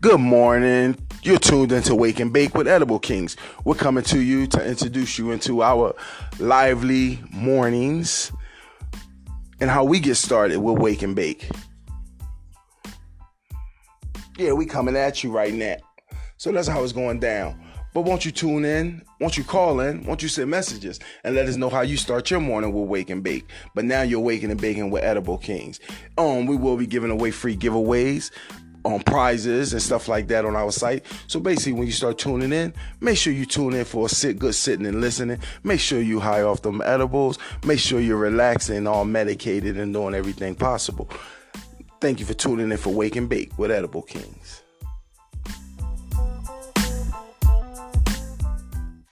Good morning. You're tuned into Wake and Bake with Edible Kings. We're coming to you to introduce you into our lively mornings and how we get started with Wake and Bake. Yeah, we coming at you right now. So that's how it's going down. But won't you tune in? Won't you call in? Won't you send messages and let us know how you start your morning with Wake and Bake? But now you're waking and baking with Edible Kings. Um, we will be giving away free giveaways on prizes and stuff like that on our site. So basically, when you start tuning in, make sure you tune in for a sit good sitting and listening. Make sure you high off them edibles. Make sure you're relaxing, all medicated, and doing everything possible. Thank you for tuning in for Wake and Bake with Edible Kings.